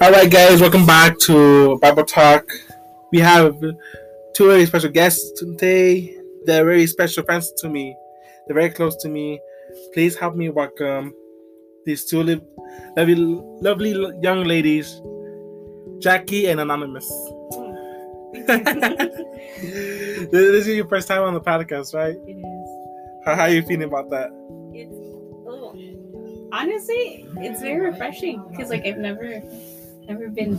All right, guys, welcome back to Bible Talk. We have two very special guests today. They're very special friends to me. They're very close to me. Please help me welcome these two li- lovely, lovely young ladies, Jackie and Anonymous. this is your first time on the podcast, right? It is. How, how are you feeling about that? It's oh, honestly, it's very refreshing because like I've never, never been,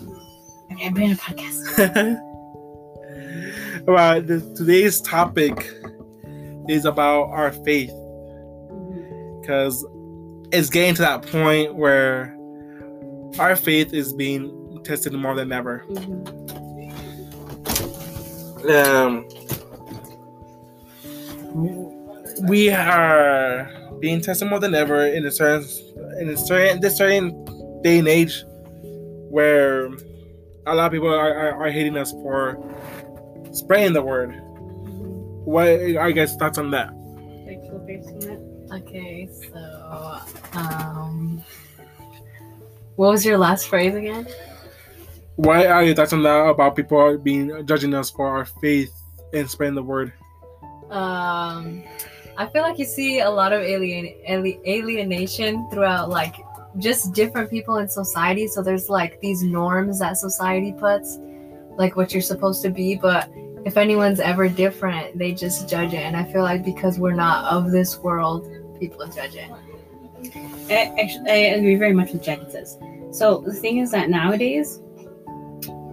I've never been a podcast. All right, the, today's topic is about our faith because it's getting to that point where our faith is being tested more than ever. Um, we are being tested more than ever in a certain in a certain this certain day and age where a lot of people are, are, are hating us for spreading the word. What are you guys' thoughts on that? Sexual based on that. Okay, so um what was your last phrase again? Why are you talking on that about people being judging us for our faith and spreading the word? Um I feel like you see a lot of alien ali- alienation throughout like just different people in society. So there's like these norms that society puts, like what you're supposed to be, but if anyone's ever different, they just judge it. And I feel like because we're not of this world, people judge it. I, actually, I agree very much with Jackie says. So the thing is that nowadays,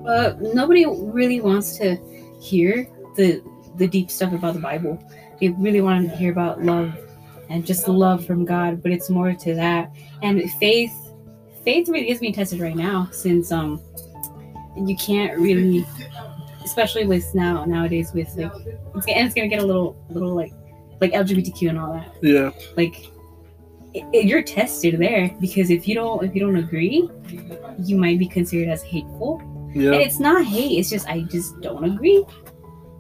uh, nobody really wants to hear the the deep stuff about the Bible. They really want to hear about love and just love from God, but it's more to that. And faith, faith really is being tested right now since um you can't really, especially with now nowadays with like it's, and it's gonna get a little little like like LGBTQ and all that Yeah. like it, it- you're tested there because if you don't if you don't agree you might be considered as hateful Yeah. and it's not hate it's just i just don't agree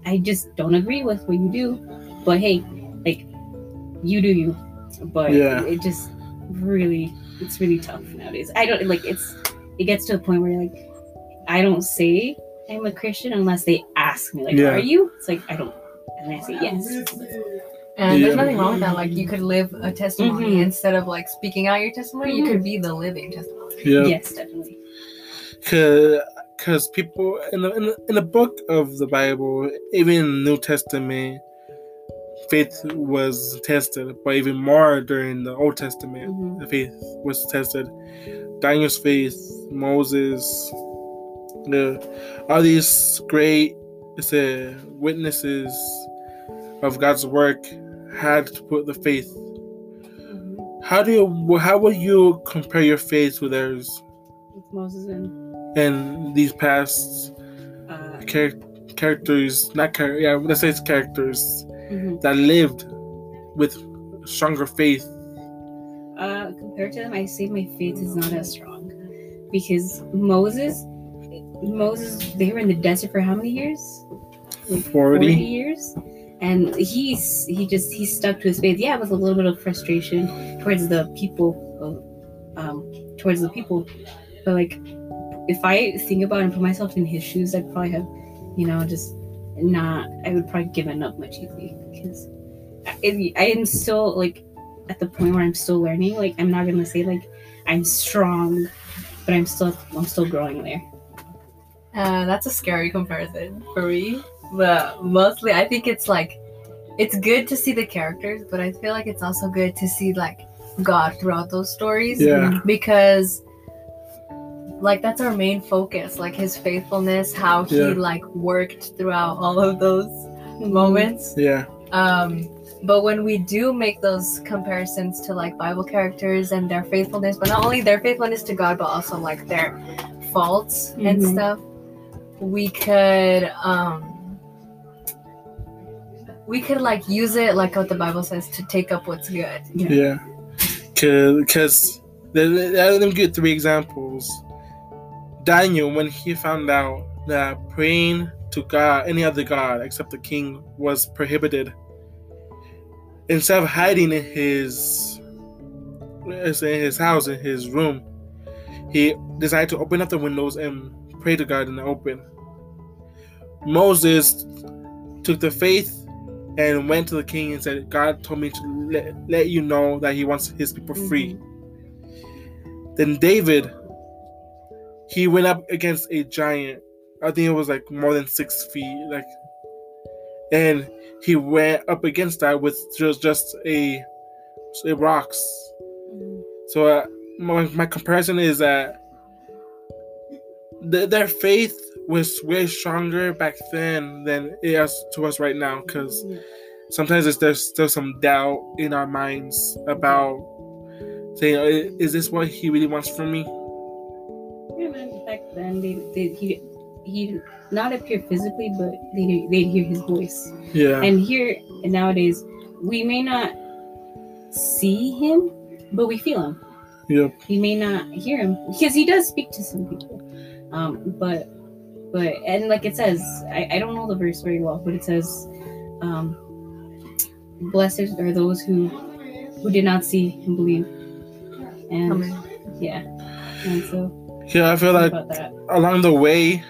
i just don't agree with what you do but hey you do you but Yeah. it just really it's really tough nowadays i don't like it's it gets to a point where you're like i don't say i'm a christian unless they ask me like Yeah. are you it's like i don't and i say yes And Yeah. there's nothing wrong with that. Like you could live a testimony Mhm. instead of like speaking out your testimony. You Mhm. could be the living testimony. Yeah. yes definitely Because cause people in the, in the in the book of the Bible, even New Testament, faith was tested, but even more during the Old Testament, Mhm. the faith was tested. Daniel's faith, Moses, the all these great a witnesses of God's work had to put the faith. How do you how would you compare your faith with theirs With Moses and and these past uh, char- characters? Not char- yeah, let's say it's characters mhm. that lived with stronger faith. uh, compared to them, I say my faith is not as strong because Moses, Moses, they were in the desert for how many years? Like 40. years, and he's he just he stuck to his faith. Yeah, with a little bit of frustration towards the people, um, towards the people, but like if I think about and put myself in his shoes, I'd probably have, you know, just not. I would probably given up much easily because I, I am still like at the point where I'm still learning. Like I'm not gonna say like I'm strong, but I'm still I'm still growing there. Uh, that's a scary comparison for me. But mostly, I think it's like, it's good to see the characters, but I feel like it's also good to see like God throughout those stories. Yeah. Because, like, that's our main focus, like his faithfulness, how he Yeah. like worked throughout all of those moments. Yeah, Um, but when we do make those comparisons to like Bible characters and their faithfulness, but not only their faithfulness to God, but also like their faults and Mhm. stuff, we could um we could like use it like what the Bible says to take up what's good. yeah. Because let me give three examples. Daniel, when he found out that praying to God, any other God except the king, was prohibited, instead of hiding in his, in his house, in his room, he decided to open up the windows and pray to God in the open. Moses took the faith and went to the king and said, God told me to let, let you know that he wants his people free. Mm-hmm. Then David, he went up against a giant. I think it was like more than six feet, like, and he went up against that with just just a, a rocks. So uh, my, my comparison is that th- their faith was way stronger back then than it is to us right now. Because sometimes there's, there's still some doubt in our minds about saying, "Is this what he really wants from me?" Yeah, man. Back then, they, they he he not appear physically, but they they'd hear his voice. Yeah, And here nowadays, we may not see him, but we feel him. Yep. We may not hear him because he does speak to some people. Um, but but and like it says, I, I don't know the verse very well, but it says, um, "Blessed are those who who did not see and believe." And Amen. yeah, and so yeah. I feel like along the way,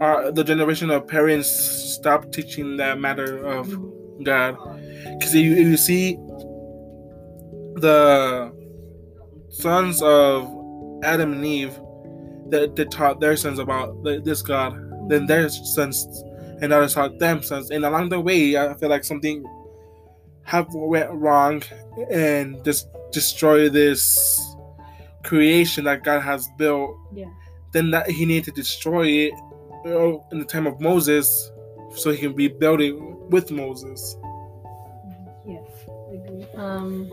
uh, the generation of parents stopped teaching that matter of God. Because if you, if you see the sons of Adam and Eve, that they, taught their sons about this God, then their sons and others taught them sons. And along the way, I feel like something have went wrong and just destroy this creation that God has built. Yeah. Then that he needed to destroy it in the time of Moses, so he can rebuild it with Moses. Yeah, I agree. Um,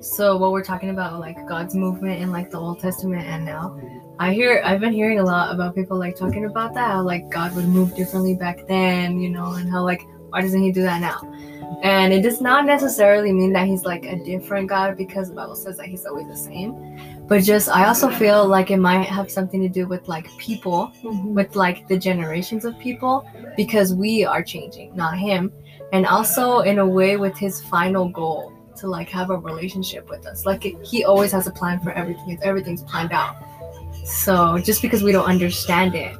so what we're talking about, like God's movement in like the Old Testament and now, I hear I've been hearing a lot about people like talking about that, how like God would move differently back then, you know, and how like why doesn't He do that now? And it does not necessarily mean that He's like a different God because the Bible says that He's always the same. But just I also feel like it might have something to do with like people mm-hmm. with like the generations of people because we are changing, not him. And also in a way with his final goal to like have a relationship with us. Like it, he always has a plan for everything. Everything's planned out. So just because we don't understand it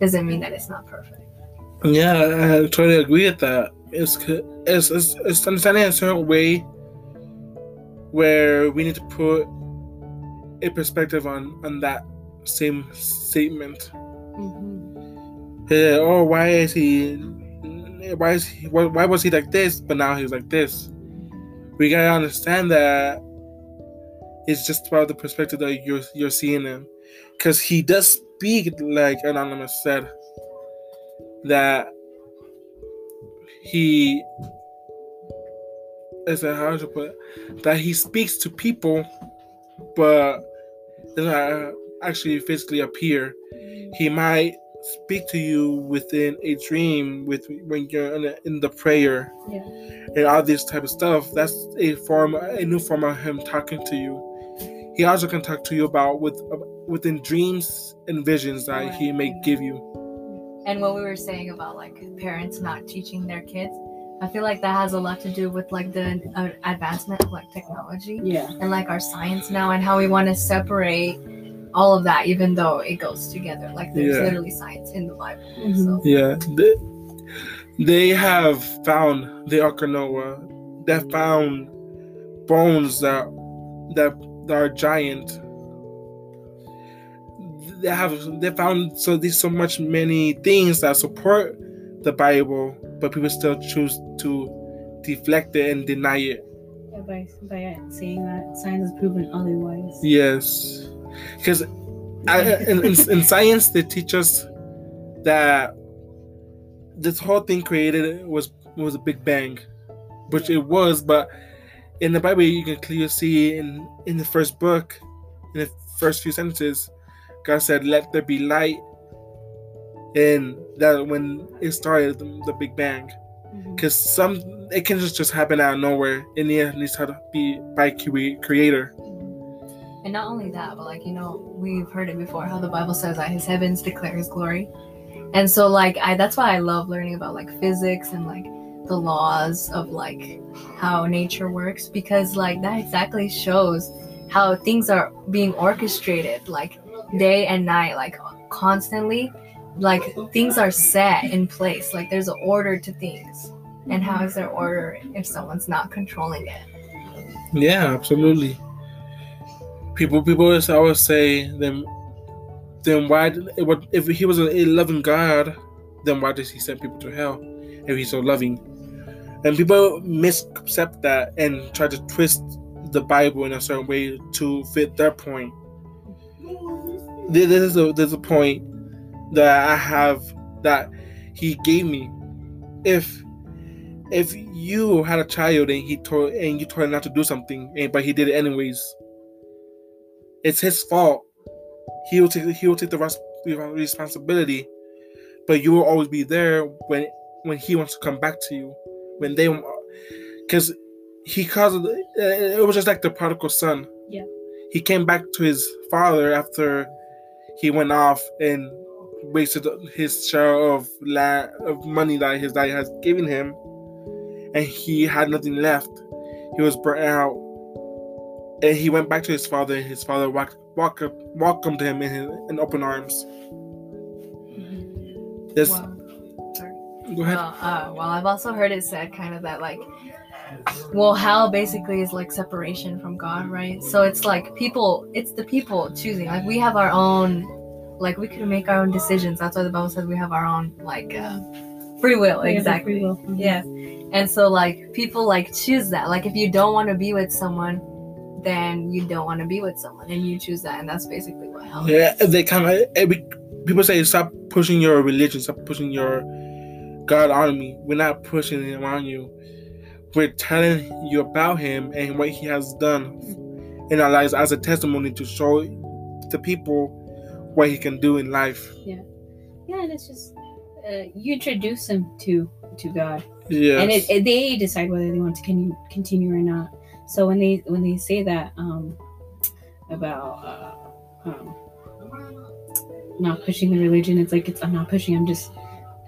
doesn't mean that it's not perfect. Yeah, I totally agree with that. It's it's it's, it's understanding a certain way where we need to put a perspective on on that same statement. Mm-hmm. Yeah, oh, why is he? Why is he? Why, why was he like this? But now he's like this. We gotta understand that it's just about the perspective that you're you're seeing him, because he does speak like anonymous said that he is a how to put it, that he speaks to people, but does not actually physically appear. He might speak to you within a dream with when you're in the, in the prayer Yeah. and all this type of stuff that's a form a new form of him talking to you he also can talk to you about with uh, within dreams and visions that he may give you And what we were saying about like parents not teaching their kids, I feel like that has a lot to do with like the uh, advancement of like technology. Yeah. and like our science now and how we want to separate all of that even though it goes together like there's Yeah. literally science in the bible Mhm. so yeah they, they have found the Ark of Noah they found bones that that, that are giant they have they found so there's so much many things that support the bible but people still choose to deflect it and deny it. Yeah, by, by saying that science has proven otherwise. yes. Because in, in, in science they teach us that this whole thing created was was a big bang which it was but in the bible you can clearly see in in the first book in the first few sentences god said let there be light and that when it started the, the big bang. Mm-hmm. Because some it can just just happen out of nowhere. And it needs to be by cre- creator. And not only that but like you know we've heard it before how the bible says that his heavens declare his glory. And so like i that's why i love learning about like physics and like the laws of like how nature works. Because like that exactly shows how things are being orchestrated like day and night, like constantly. Like things are set in place. Like there's an order to things. And how is there order if someone's not controlling it? Yeah, absolutely. People, people always say, then, then why? If he was a loving God, then why does he send people to hell? If he's so loving, and people misaccept that and try to twist the Bible in a certain way to fit their point. There- There's a there's a point that I have that he gave me. If if you had a child and he told and you told him not to do something, and but he did it anyways, it's his fault. He will take he will take the res- responsibility, but you will always be there when when he wants to come back to you, when they because he caused uh, it was just like the prodigal son. Yeah. he came back to his father after he went off and wasted his share of land of money that his dad has given him and he had nothing left. He was burnt out, and he went back to his father. And his father walked, walked, welcomed him in, his, in open arms. This, Wow. go ahead. Well, uh, well, I've also heard it said kind of that like, well, hell basically is like separation from God, right? So it's like people, it's the people choosing. Like we have our own, like we can make our own decisions. That's why the Bible says we have our own like uh, free will. We exactly. free will. Mhm. Yeah. And so like people like choose that. Like if you don't want to be with someone, then you don't want to be with someone, and you choose that, and that's basically what hell. is. Yeah, they kind of people say stop pushing your religion, stop pushing your God on me. We're not pushing him on you. We're telling you about him and what he has done in our lives as a testimony to show the people what he can do in life. Yeah, yeah, and it's just uh, you introduce them to to God, Yeah. and it, it- they decide whether they want to con- continue or not. So when they when they say that um, about uh, um, not pushing the religion, it's like it's I'm not pushing. I'm just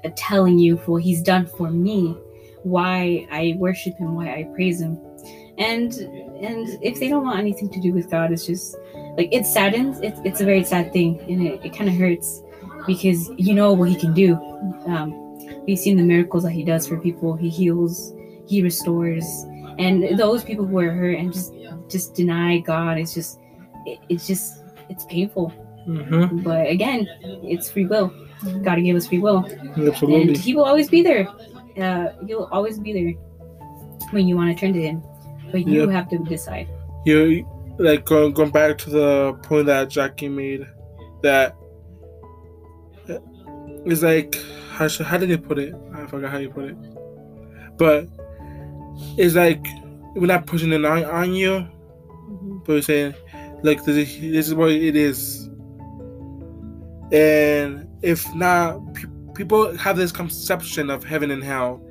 uh, telling you for what He's done for me, why I worship Him, why I praise Him, and and if they don't want anything to do with God, it's just like it saddens. It's it's a very sad thing, and it, it kind of hurts because you know what He can do. Um, we've seen the miracles that He does for people. He heals, He restores, and those people who are hurt and just just deny God, it's just it, it's just it's painful. hmm But again, it's free will. God gave us free will, and He will always be there. Uh, he'll always be there when you want to turn to Him, but you Yeah. have to decide. You like going going back to the point that Jackie made that it's like how should, how did he put it? I forgot how you put it. But it's like we're not pushing it on, on you, mm-hmm. but we're saying like this is, this is what it is. And if not, pe- people have this conception of heaven and hell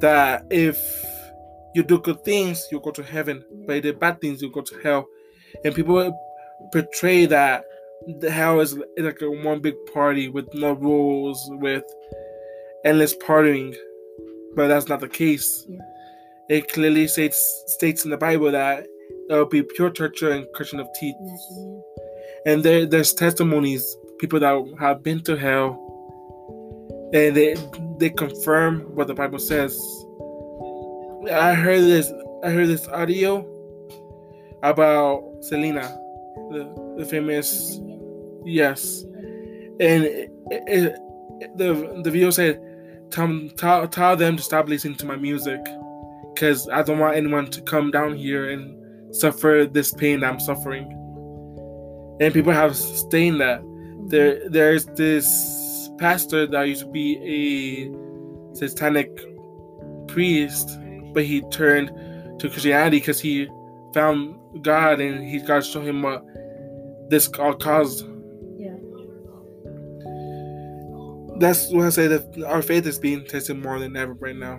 that if you do good things, you go to heaven, but you do bad things, you go to hell. And people portray that the hell is like a one big party with no rules, with endless partying, but that's not the case. Yeah. It clearly states states in the Bible that there will be pure torture and crushing of teeth. And there, there's testimonies, people that have been to hell, and they they confirm what the Bible says. I heard this. I heard this audio about Selena, the, the famous yes, and it, it, the the video said, "Tell, tell tell them to stop listening to my music, because I don't want anyone to come down here and suffer this pain I'm suffering." And people have stated that there there's this pastor that used to be a satanic priest, but he turned to Christianity because he found God and he God showed him what this all caused. Yeah. That's what I say that our faith is being tested more than ever right now.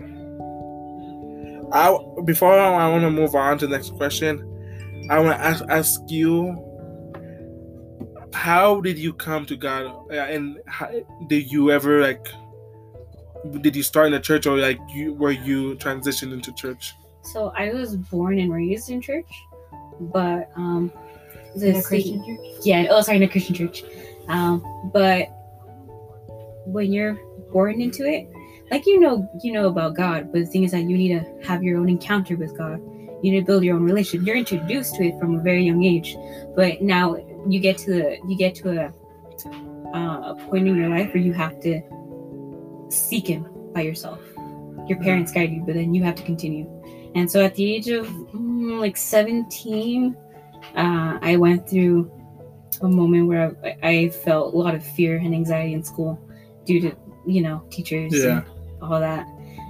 I before I want to move on to the next question, I want to ask, ask you how did you come to God, and how, did you ever like? Did you start in a church, or like you were you transitioned into church? So I was born and raised in church, but um, the In a Christian church? yeah oh sorry in a christian church um but when you're born into it like you know you know about god but the thing is that you need to have your own encounter with god you need to build your own relationship you're introduced to it from a very young age but now you get to the you get to a uh, a point in your life where you have to seek him by yourself your parents guide you but then you have to continue and so at the age of mm, like 17 uh, i went through a moment where I, I felt a lot of fear and anxiety in school due to you know teachers Yeah. and all that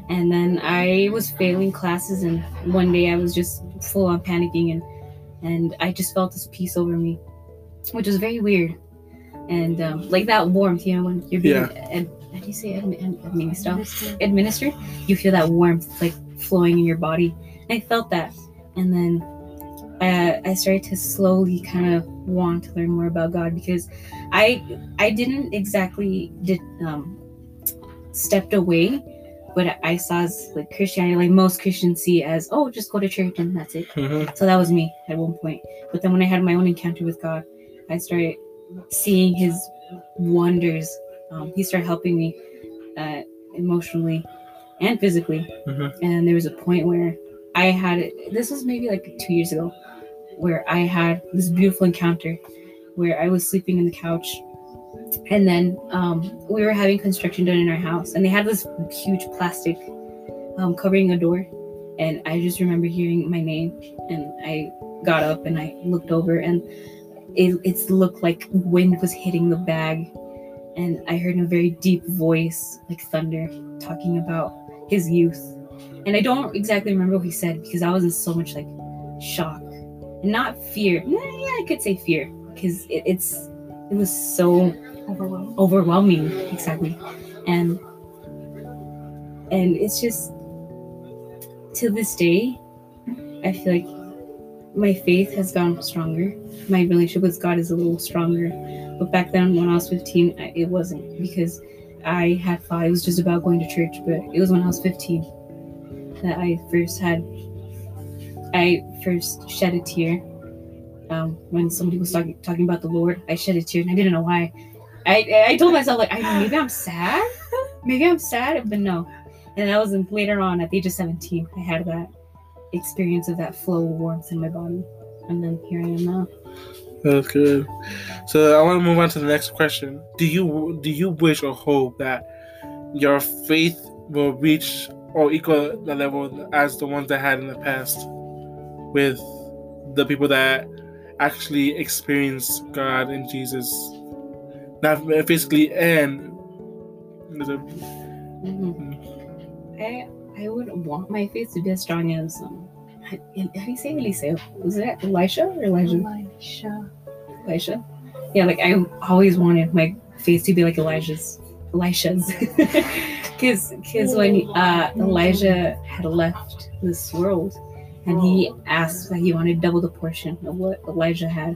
and then i was failing classes and one day i was just full on panicking and and i just felt this peace over me which was very weird and um, like that warmth you know when you're being Yeah. ad, how do you say admi- ad, administered Minister. administered you feel that warmth like flowing in your body and i felt that and then uh, i started to slowly kind of want to learn more about god because i i didn't exactly did um stepped away what i saw as like christianity like most christians see as oh just go to church and that's it Mhm. so that was me at one point but then when i had my own encounter with god i started seeing his wonders um, he started helping me uh, emotionally and physically. Mhm. and there was a point where i had this was maybe like two years ago where i had this beautiful encounter where i was sleeping in the couch. And then um, we were having construction done in our house and they had this huge plastic um, covering a door. And i just remember hearing my name and i got up and i looked over and it, it looked like wind was hitting the bag and i heard a very deep voice like thunder talking about his youth. And i don't exactly remember what he said because i was in so much like shock. And not fear. Yeah, yeah i could say fear because it, it's it was so Overwhelmed. overwhelming exactly. And and it's just to this day i feel like my faith has gotten stronger. My relationship with god is a little stronger. But back then when i was 15 I- it wasn't because i had thought it was just about going to church but it was when i was 15 that i first had i first shed a tear. Um, when somebody was talking talking about the lord i shed a tear and i didn't know why. I I told myself like I maybe I'm sad, maybe I'm sad, but no. And that was later on at the age of 17. I had that experience of that flow of warmth in my body, and then here I am now. That's good. So I want to move on to the next question. Do you do you wish or hope that your faith will reach or equal the level as the ones that had in the past with the people that actually experienced God and Jesus? Not physically and hmm I I would want my faith to be as strong as um. How do you say Eliseo? Was it Elisha or Elijah? Elisha. Elisha. Yeah, like I always wanted my face to be like Elijah's. Elisha's. Because because when uh, Elijah had left this world and he asked that he wanted double the portion of what Elijah had.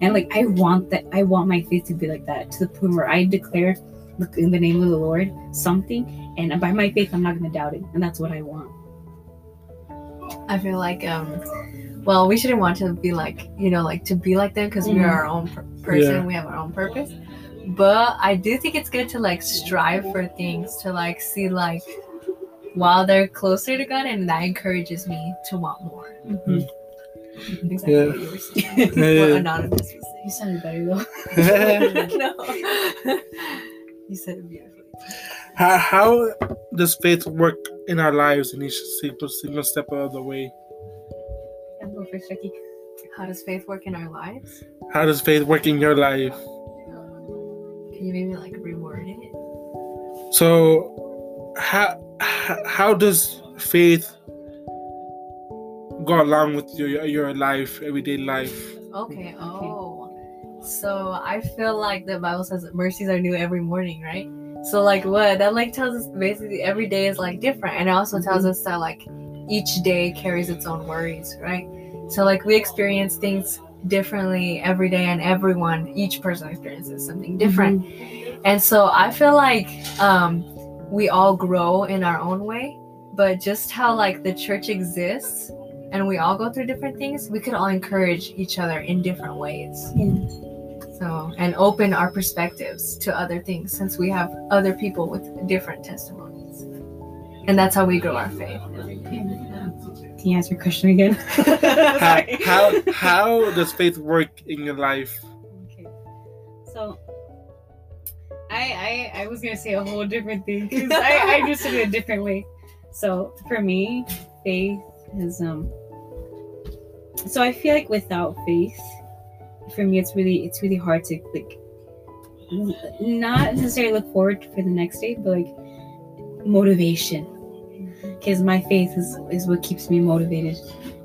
And like I want that I want my faith to be like that to the point where I declare look, in the name of the Lord something and by my faith I'm not gonna doubt it. And that's what I want. I feel like um well we shouldn't want to be like you know like to be like them because we Mhm. are our own per- person Yeah. we have our own purpose but I do think it's good to like strive for things to like see like while they're closer to God and that encourages me to want more Mhm. exactly Yeah. what you were saying Yeah. what anonymous was You sounded better though. no you said it beautifully how, how does faith work in our lives in each single, single step of the way? I'll go first, Jackie. how does faith work in our lives How does faith work in your life? Um, can you maybe like reword it So, how how, how does faith go along with your your life, everyday life? Okay. Oh. So I feel like the Bible says that mercies are new every morning, right? So like what that like tells us basically every day is like different, and it also mm-hmm. tells us that like each day carries its own worries, right? So like we experience things differently every day, and everyone, each person experiences something different. Mm-hmm. And so I feel like um, we all grow in our own way, but just how like the church exists and we all go through different things, we could all encourage each other in different ways. Yeah. So, and open our perspectives to other things since we have other people with different testimonies. And that's how we grow our faith. Can you answer your question again? how, how how does faith work in your life? Okay. So I I I was gonna say a whole different thing because I, I understood it a different way. So for me, faith is um so I feel like without faith, for me it's really it's really hard to like not necessarily look forward for the next day, but like motivation. Because my faith is, is what keeps me motivated.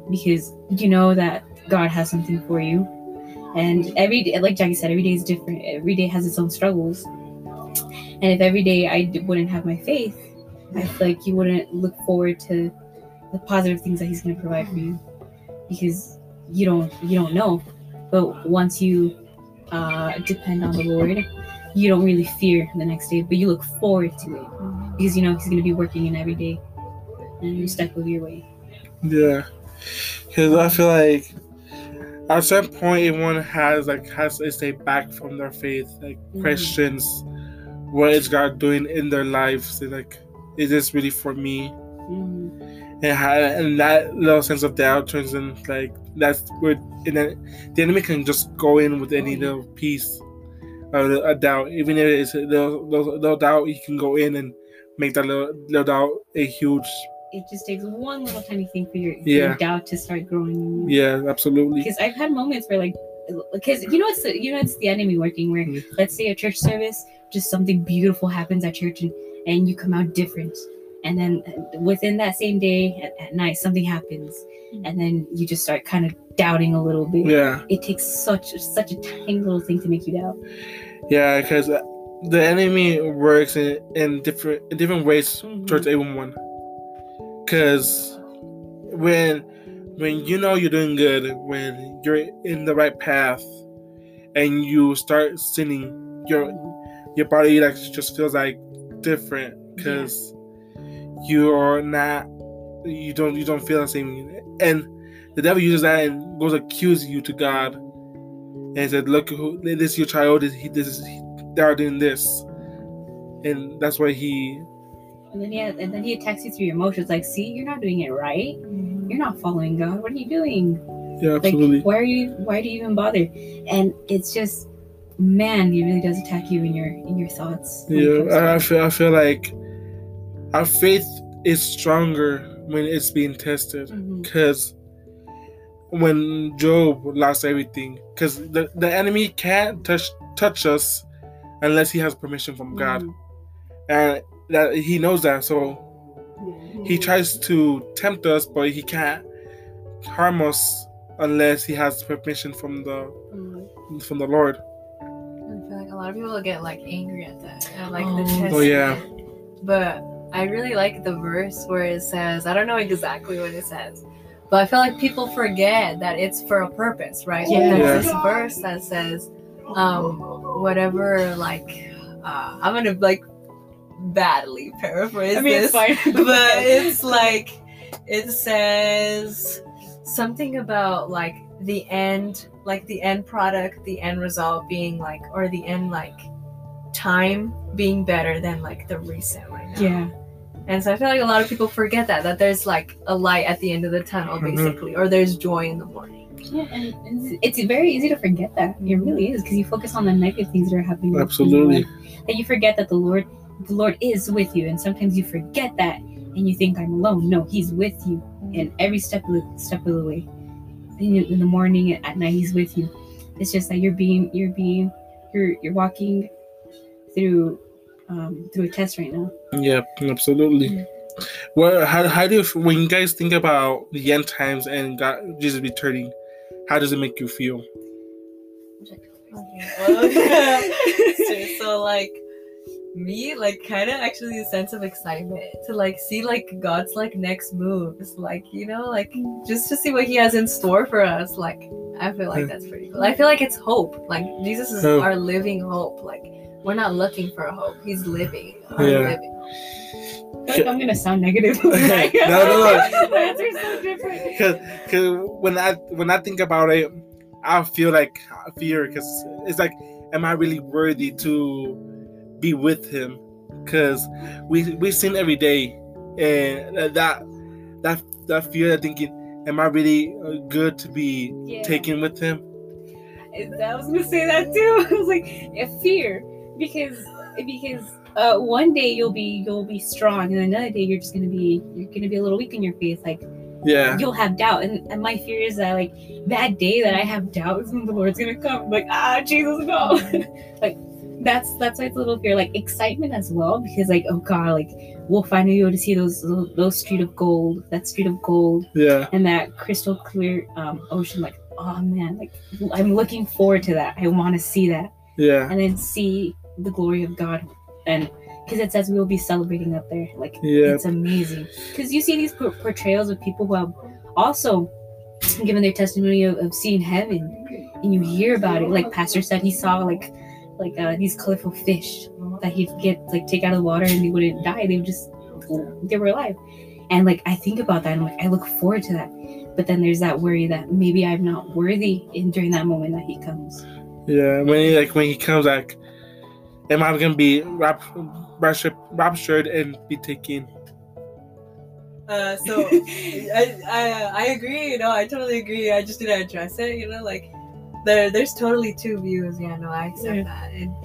Because you know that God has something for you. And every day, like Jackie said, every day is different. Every day has its own struggles. And if every day I wouldn't have my faith, I feel like you wouldn't look forward to the positive things that He's going to provide for you, because you don't you don't know. But once you uh, depend on the Lord, you don't really fear the next day, but you look forward to it because you know He's going to be working in every day, and you step of your way. Yeah, because I feel like at some point everyone has like has to stay back from their faith, like Mhm. questions what is God doing in their lives, and like is this really for me? Mhm. And ha- and that little sense of doubt turns in like that's where and then the enemy can just go in with any little piece of a doubt, even if it's a little, little, little doubt, you can go in and make that little, little doubt a huge. It just takes one little tiny thing for your, Yeah. your doubt to start growing. Yeah, absolutely. because I've had moments where like because you know it's the, you know it's the enemy working where Yeah. let's say a church service just something beautiful happens at church and and you come out different and then uh, within that same day at, at night something happens. Hmm. And then you just start kind of doubting a little bit. Yeah, it takes such such a tiny little thing to make you doubt. Yeah, because uh, the enemy works in, in different in different ways Mhm. towards everyone. Because when when you know you're doing good, when you're in the right path, and you start sinning, your your body like just feels like different. Because you are not you don't you don't feel the same. And the devil uses that and goes accuse you to god and said look who this is your child. This, he, this is they are doing this. And that's why he and then yeah and then he attacks you through your emotions like see you're not doing it right. Mm-hmm. You're not following god. What are you doing? Yeah like absolutely. why are you why do you even bother? And it's just man he really does attack you in your in your thoughts. Yeah I, I feel i feel like our faith is stronger when it's being tested because when Job lost everything, because the, the enemy can't touch touch us unless he has permission from God, Mhm. and that he knows that. So he tries to tempt us, but he can't harm us unless he has permission from the Mhm. from the Lord. I feel like a lot of people get like angry at that, at, like the Oh. test. Oh, yeah. But I really like the verse where it says, I don't know exactly what it says, but I feel like people forget that it's for a purpose, right? Yeah. There's this verse that says, um, whatever, like, uh, I'm gonna like badly paraphrase I mean, this it's but it's like it says something about like the end like the end product the end result being like or the end like time being better than like the recent right now yeah. and so i feel like a lot of people forget that that there's like a light at the end of the tunnel Mhm. basically or there's joy in the morning Yeah, and it's, it's very easy to forget that. It really is because you focus on the negative things that are happening. Absolutely. life. And you forget that the Lord, the Lord is with you. And sometimes you forget that, and you think I'm alone. No, He's with you, and every step of the step of the way. In, in the morning, at night, He's with you. It's just that you're being, you're being, you're you're walking through, um, through a test right now. Yeah, absolutely. Well, how, how do you when you guys think about the end times and God Jesus returning? How does it make you feel? Okay. so, so like me, like kind of actually a sense of excitement to like see like God's like next moves, like you know, like just to see what He has in store for us. Like I feel like that's pretty cool. I feel like it's hope. Like Jesus is Hope. our living hope. Like we're not looking for a hope; He's living. Our Yeah. living. feel like I'm gonna sound negative. No, no, no. My answer's so different. Cause, cause when I when I think about it, I feel like fear. Cause it's like, am I really worthy to be with him? Cause we we sin every day, and that that that fear of thinking, am I really uh, good to be Yeah. taken with him? I was gonna say that too. I was like, a fear because because uh, one day you'll be you'll be strong, and another day you're just gonna be you're gonna be a little weak in your faith. Like Yeah, you'll have doubt, and, and my fear is that like that day that I have doubts, and the Lord's gonna come. Like ah, Jesus, no. like that's that's why it's a little fear, like excitement as well, because like oh God, like we'll finally be able to see those those street of gold, that street of gold, yeah, and that crystal clear um, ocean. Like oh man, like I'm looking forward to that. I want to see that yeah, and then see the glory of God. And because it says we will be celebrating up there. Like, yeah, it's amazing. Because you see these portrayals of people who have also given their testimony of, of seeing heaven, and you hear about it. Like Pastor said, he saw like like uh, these colorful fish that he'd get like take out of the water and they wouldn't die. They would just they were alive. And like I think about that and like I look forward to that. But then there's that worry that maybe I'm not worthy in during that moment that he comes. yeah. When he like when he comes back, am I gonna be rap, raptured, raptured and be taken? Uh, so I, I I agree. You know, I totally agree. I just didn't address it. You know, like there there's totally two views. Yeah, no, I accept Yeah. that. And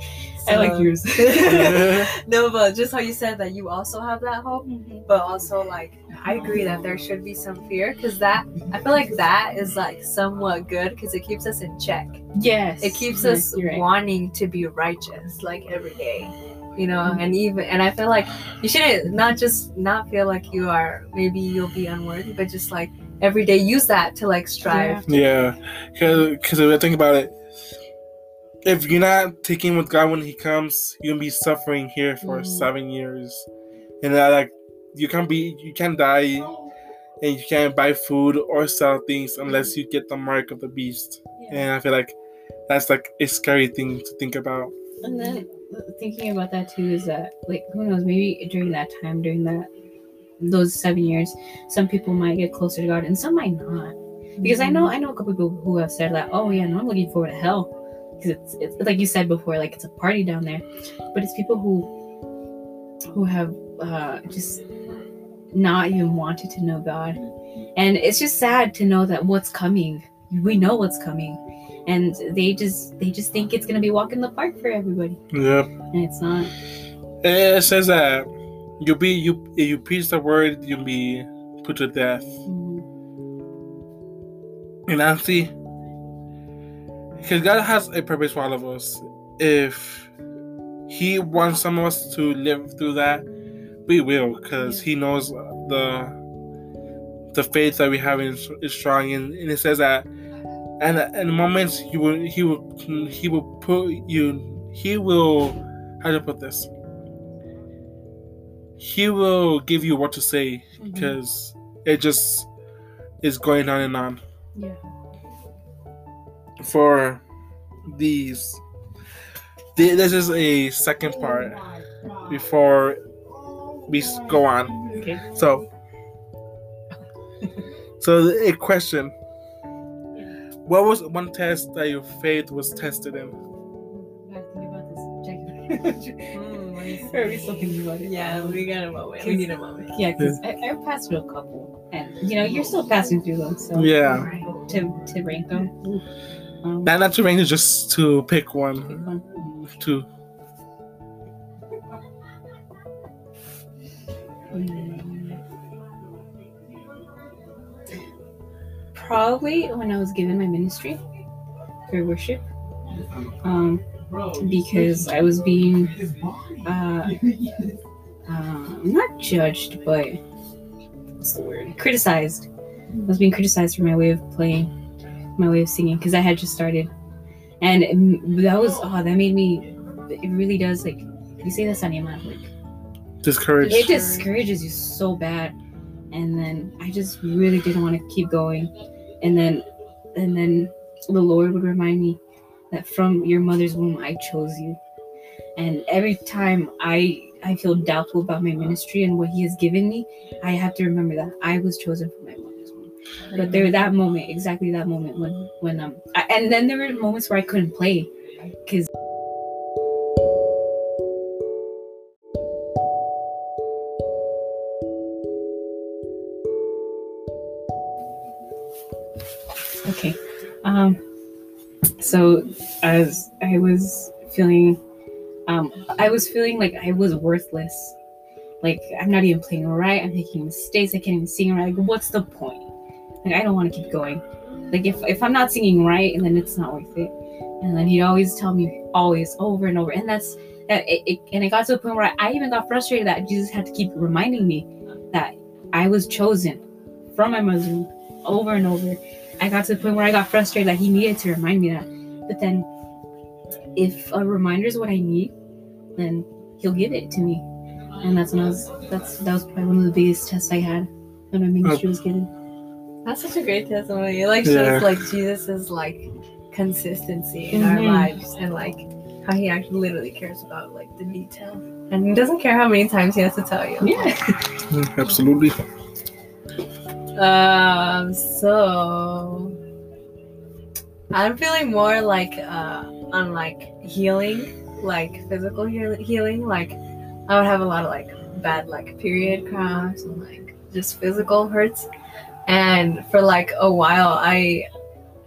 I like so- yours. no, but just how you said that you also have that hope, mm-hmm. but also like I agree that there should be some fear because that I feel like that is like somewhat good because it keeps us in check. Yes. It keeps You're- us right. wanting to be righteous like every day. You know, and even and I feel like you shouldn't not just not feel like you are maybe you'll be unworthy, but just like every day use that to like strive. Yeah, because if I think about it, if you're not taking with God when He comes, you're gonna be suffering here for Mhm. seven years, and that like you can't be, you can't die, and you can't buy food or sell things unless you get the mark of the beast. And I feel like that's like a scary thing to think about. And then uh, thinking about that too is that like who knows maybe during that time during that those seven years some people might get closer to God and some might not. Because I know I know a couple people who have said that oh yeah no I'm looking forward to hell. Because it's, it's like you said before like it's a party down there. But it's people who who have uh, just not even wanted to know God. And it's just sad to know that what's coming we know what's coming. And they just they just think it's gonna be walk in the park for everybody. Yep. and it's not. It says that you'll be you if you preach the word, you'll be put to death. mm, And honestly, because God has a purpose for all of us. If He wants some of us to live through that, we will, because He knows the the faith that we have is, is strong, and, and it says that, and in moments He will He will He will put you He will how to put this. He will give you what to say mhm. because it just is going on and on yeah for these. th- This is a second part before we go on. okay So, so a question: What was one test that your faith was tested in? Gotta think about this. Check. What do you Are we still thinking about it? Yeah, we got a moment. We need a moment. Yeah, because I, I passed through a couple, and you know you're still passing through them. So Yeah, to to rank them. Um, not not to rank, just to pick pick one. one. To Mm. Probably when I was given my ministry for worship, um, because I was being uh, uh, not judged, but what's the word? Criticized. I was being criticized for my way of playing, my way of singing, because I had just started, and that was oh, that made me. It really does like you say this on your like discourage. it discourages you so bad and then i just really didn't want to keep going and then and then the lord would remind me that from your mother's womb i chose you and every time i I feel doubtful about my ministry and what He has given me, I have to remember that I was chosen for my mother's womb. But there, that moment, exactly that moment when, when um, I, and then there were moments where I couldn't play, because. Okay. Um. So as I was feeling, um, I was feeling like I was worthless. Like I'm not even playing right. I'm making mistakes. I can't even sing right. Like, what's the point? Like I don't want to keep going. Like if if I'm not singing right, and then it's not worth it. And then he'd always tell me, always over and over. And that's that. It, it, and it got to a point where I, even got frustrated that Jesus had to keep reminding me that I was chosen from my mother's womb over and over. I got to the point where I got frustrated that he needed to remind me that. But then, if a reminder is what I need, then he'll give it to me. And that's when I was. That's that was probably one of the biggest tests I had when my ministry was given. That's such a great testimony. It like Yeah. shows like Jesus' is like consistency in our Mhm. lives and like how he actually literally cares about like the detail. And he doesn't care how many times he has to tell you. Yeah. Mm, Absolutely. Um so I'm feeling more like uh on like healing, like physical heal- healing. Like I would have a lot of like bad like period cramps and like just physical hurts. And for like a while, I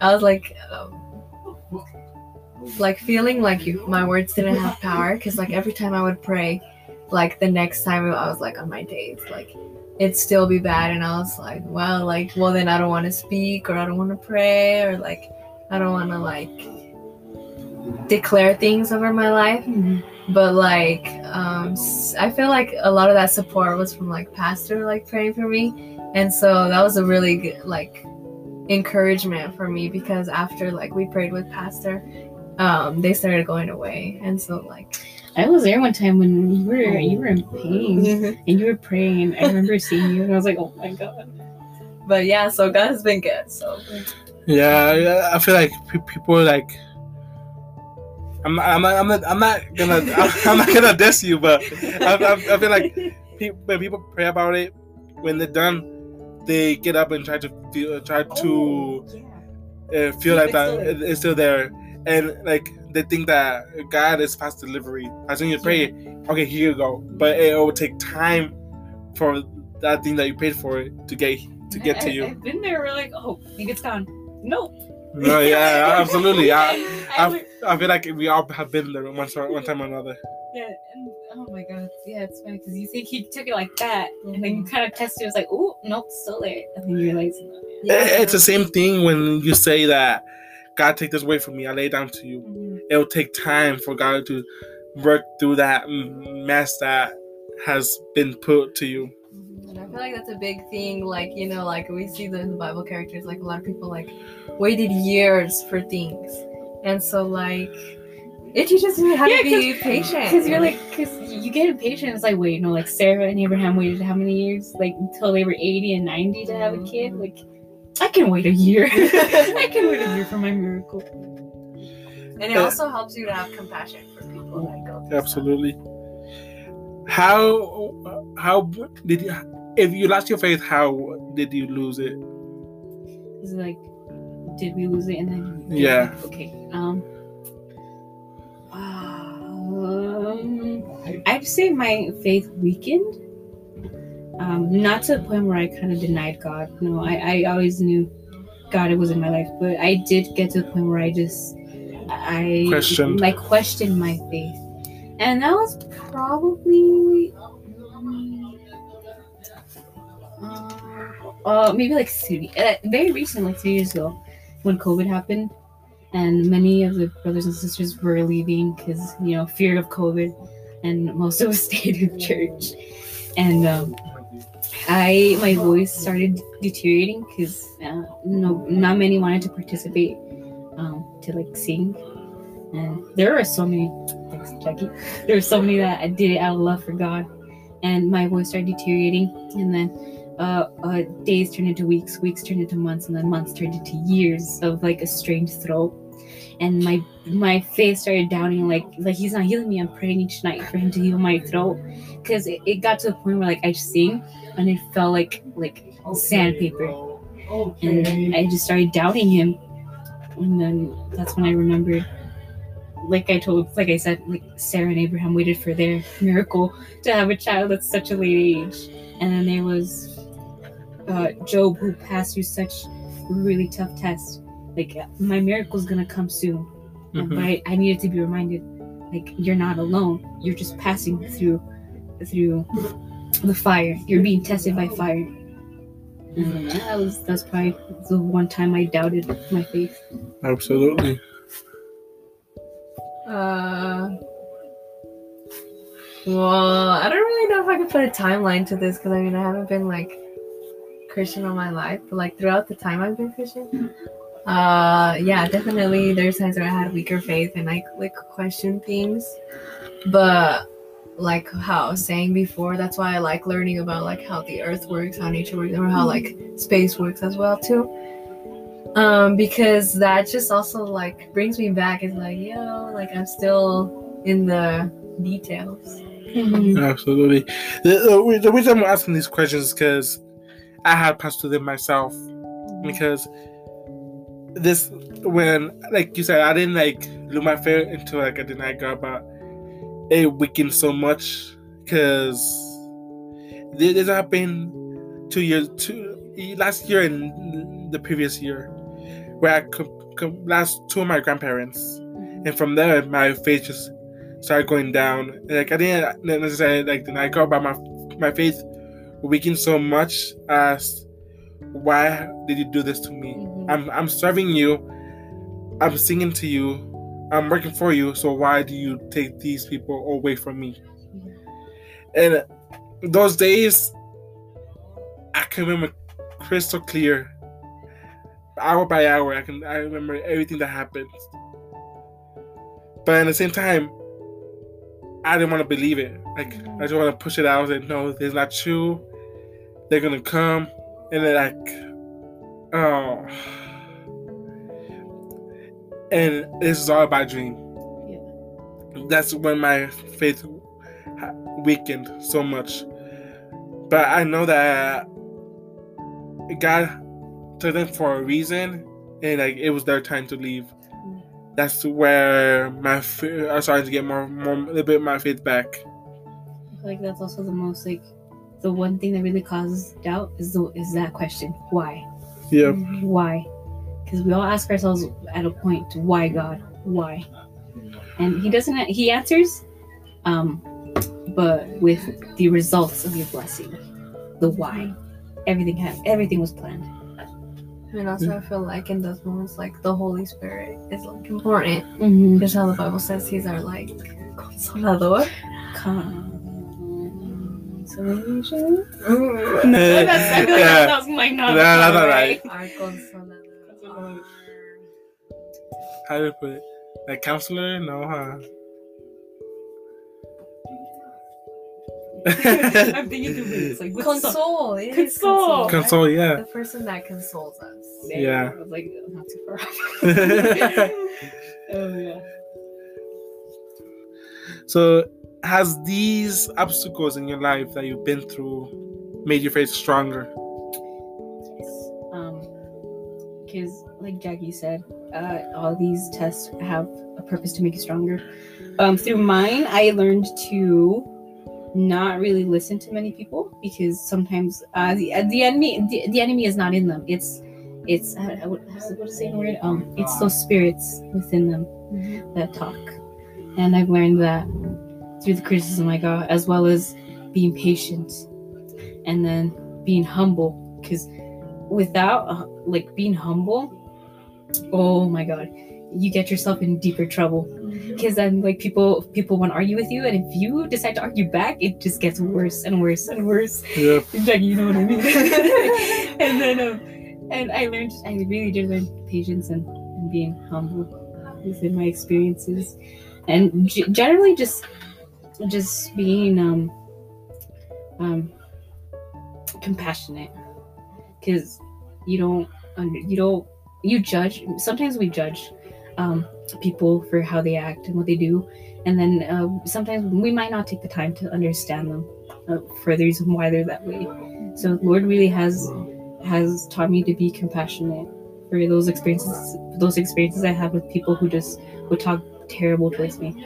I was like um, like feeling like you, my words didn't have power because like every time I would pray, like the next time I was like on my days, like it'd still be bad, and I was like, well, like well then I don't want to speak or I don't want to pray or like I don't want to like declare things over my life but like um i feel like a lot of that support was from like pastor like praying for me and so that was a really good like encouragement for me because after like we prayed with pastor um they started going away and so like I was there one time when you were you were in pain and you were praying. I remember seeing you and I was like, oh my god. but yeah so god has been good so Yeah, yeah, I feel like people like. I'm, not- I'm, I'm not. I'm not gonna. I'm not gonna diss you, but I, I, I feel like people, when people pray about it, when they're done, they get up and try to feel, try to uh, feel like It's that still there. it- it's still there, and like they think that God is fast delivery. As soon as you pray, okay, here you go. But it will take time for that thing that you prayed for to get to get to you. I've been there. We're like, oh, I think it's gone. Nope. No, yeah, absolutely. I, I, I, feel like we all have been there one, time- one time or another. yeah, and oh my god, yeah, it's funny because you think he took it like that, and then you kind of tested. It was like, oh, nope, still there, and then you realize, no, It- It's the same thing when you say that God take this away from me. I lay it down to you. Mhm. It'll take time for God to work through that mess that has been put to you. And I feel like that's a big thing. Like, you know, like we see the, the Bible characters, like a lot of people like waited years for things. And so like it teaches you how Yeah, to be patient. Because you're like, because you get impatient. It's like, wait, no, like Sarah and Abraham waited how many years? Like until they were 80 and 90 to have a kid? Mm-hmm. Like, I can wait a year. I can wait a year for my miracle. and it also helps you to have compassion for people that go through stuff. Absolutely. How how did you if you lost your faith? How did you lose it? It's like, did we lose it? And then, Yeah. Okay. Um, um, I'd say my faith weakened. Um, not to the point where I kind of denied God. No, I, I always knew God was in my life, but I did get to the point where I just I Questioned. like questioned my faith, and that was probably uh, maybe like three, uh, very recently, like three years ago, when COVID happened, and many of the brothers and sisters were leaving because you know fear of COVID, and most of us stayed in church, and um, I my voice started deteriorating because uh, no not many wanted to participate um, to like sing, and there are so many. Thanks, Jackie. There are so many that I did it out of love for God, and my voice started deteriorating, and then uh, uh, days turned into weeks, weeks turned into months, and then months turned into years of like a strange throat. and my my face started downing. Like like he's not healing me. I'm praying each night for him to heal my throat, because it, it got to the point where like I just sing, and it felt like like sandpaper, and I just started doubting him, and then that's when I remembered. Like I told, like I said, like Sarah and Abraham waited for their miracle to have a child at such a late age, and then there was uh, Job who passed through such really tough tests. Like my miracle's gonna come soon, Mhm. but I, I needed to be reminded, like you're not alone. You're just passing through, through the fire. You're being tested by fire. And that was that's probably the one time I doubted my faith. Absolutely. Uh, well, I don't really know if I can put a timeline to this because I mean I haven't been like Christian all my life, but like throughout the time I've been Christian, uh, yeah, definitely there's times where I had weaker faith and I like question things, but like how I was saying before, that's why I like learning about like how the earth works, how nature works, or how like space works as well too. Um because that just also like brings me back it's like yo like i'm still in the details. Absolutely. The, the, the reason I'm asking these questions is because I had passed through them myself. Because this, when, like you said, I didn't like lose my faith until like I didn't denied God, but it weakened so much because this happened two years, two last year and the previous year, where I com- com- two of my grandparents, and from there my faith just started going down. Like I didn't necessarily like deny God, but my my faith weakened so much as why did you do this to me? Mhm. I'm I'm serving you, I'm singing to you, I'm working for you, so why do you take these people away from me? And those days I can remember crystal clear. Hour by hour, I can I remember everything that happened. But at the same time, I didn't want to believe it. Like I just want to push it out and no, it's not true. They're gonna come and they're like, oh, and this is all about dream. Yeah. That's when my faith weakened so much. But I know that God took them for a reason, and like it was their time to leave. Mm. That's where my I started to get more, more, a little bit of my faith back. I feel like that's also the most like the one thing that really causes doubt is the is that question why? Yeah, why? Because we all ask ourselves at a point why god? Why? And he doesn't he answers um but with the results of your blessing the why. Everything had everything was planned. And also i feel like in those moments like the holy spirit is like important. Mm-hmm. because how the bible says he's our like consolador consolation mm. yeah. that's, I feel like Yeah. that might not No, that's not right. our consolador How do you put it? Like counselor? No, huh? I'm thinking through this, like what's the- console it is Console. Console, yeah. the person that consoles us Yeah. I was like not too far off. Oh, oh yeah. So, has these obstacles in your life that you've been through made your faith stronger? Um, because like Jackie said, uh, all these tests have a purpose to make you stronger. Um, through mine, I learned to not really listen to many people because sometimes uh, the uh, the enemy the, the enemy is not in them. It's it's uh, uh, what what's the what is the word? Um, it's those spirits within them that talk. And I've learned that through the criticism I got, as well as being patient and then being humble. Because without uh, like being humble, oh my god, you get yourself in deeper trouble. Because then like people people want to argue with you, and if you decide to argue back, it just gets worse and worse and worse. Yeah. Jackie, you know what I mean? and then um, and I learned I really did learn patience and, and being humble within my experiences, and g- generally just just being um um compassionate because you don't you don't you judge sometimes we judge um, people for how they act and what they do, and then uh, sometimes we might not take the time to understand them uh, for the reason why they're that way. So Lord really has has taught me to be compassionate for those experiences those experiences I have with people who just would talk terrible towards me.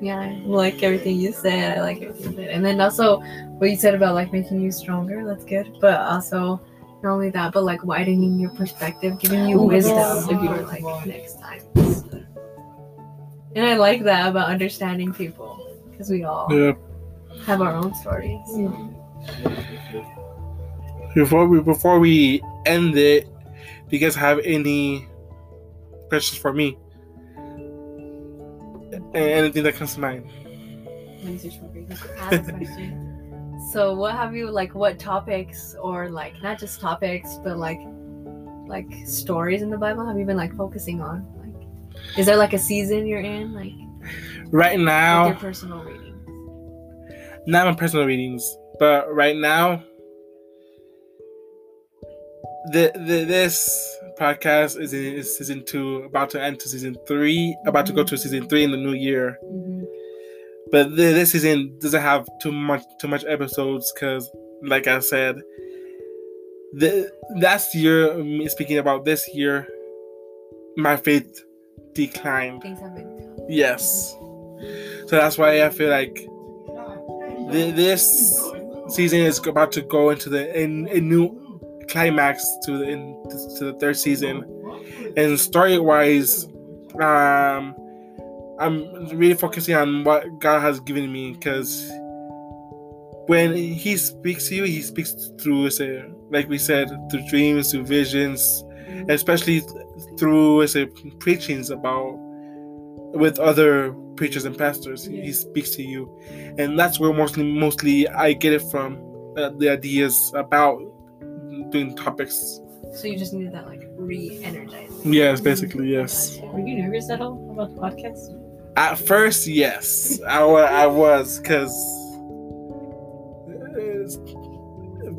Yeah, I like everything you said. I like everything you said. And then also what you said about like making you stronger, that's good. But also not only that, but like widening your perspective, giving you Oh, wisdom yes. for like next time. And I like that about understanding people because we all Yeah. have our own stories. Before we before we end it, do you guys have any questions for me? A- Anything that comes to mind? Let me search my brain. I have a question. So what have you like what topics or like not just topics but like like stories in the Bible have you been like focusing on? Like is there like a season you're in like Right with your now, personal reading? not my personal readings, but right now, the, the this podcast is in is season two, about to end to season three, about to go to season three in the new year. Mhm. But this season doesn't have too much too much episodes because, like I said, the last year, speaking about this year, my faith declined. Things Yes. So that's why I feel like th- this season is about to go into the in, a new climax to the in, to the third season. And story wise, um, I'm really focusing on what God has given me because when He speaks to you, He speaks through, say, like we said, through dreams, through visions, especially through say preachings about with other preachers and pastors. He- speaks to you, and that's where mostly mostly I get it from. Uh, the ideas about doing topics. So you just needed that like re-energize. Yes, basically yes. Were you nervous at all about the podcast? At first, yes, I, I was because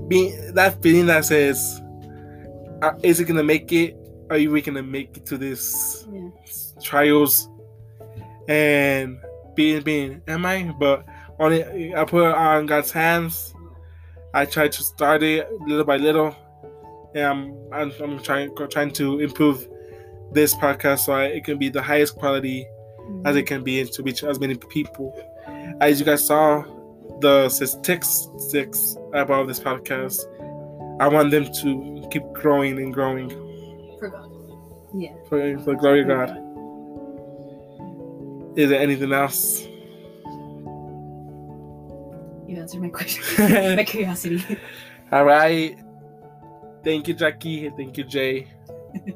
being that feeling that says, uh, "Is it gonna make it? Are you gonna make it to this Yeah. trials?" And being being, am I? But on it, I put it on God's hands. I tried to start it little by little, and I'm I'm, I'm trying trying to improve this podcast so I, it can be the highest quality as it mm-hmm. can be and to reach as many people. As you guys saw, the statistics about this podcast, I want them to keep growing and growing For God. Yeah. for, for glory of God. Is there anything else? You answered my question. my curiosity. All right. Thank you, Jackie. Thank you, Jay.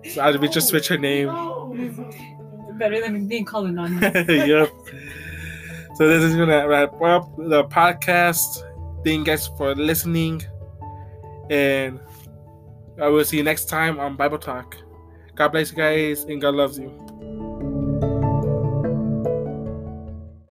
So I we just switch her name. Better than being called anonymous. yep. So this is gonna wrap up the podcast. Thank you guys for listening, and I will see you next time on Bible Talk. God bless you guys, and God loves you.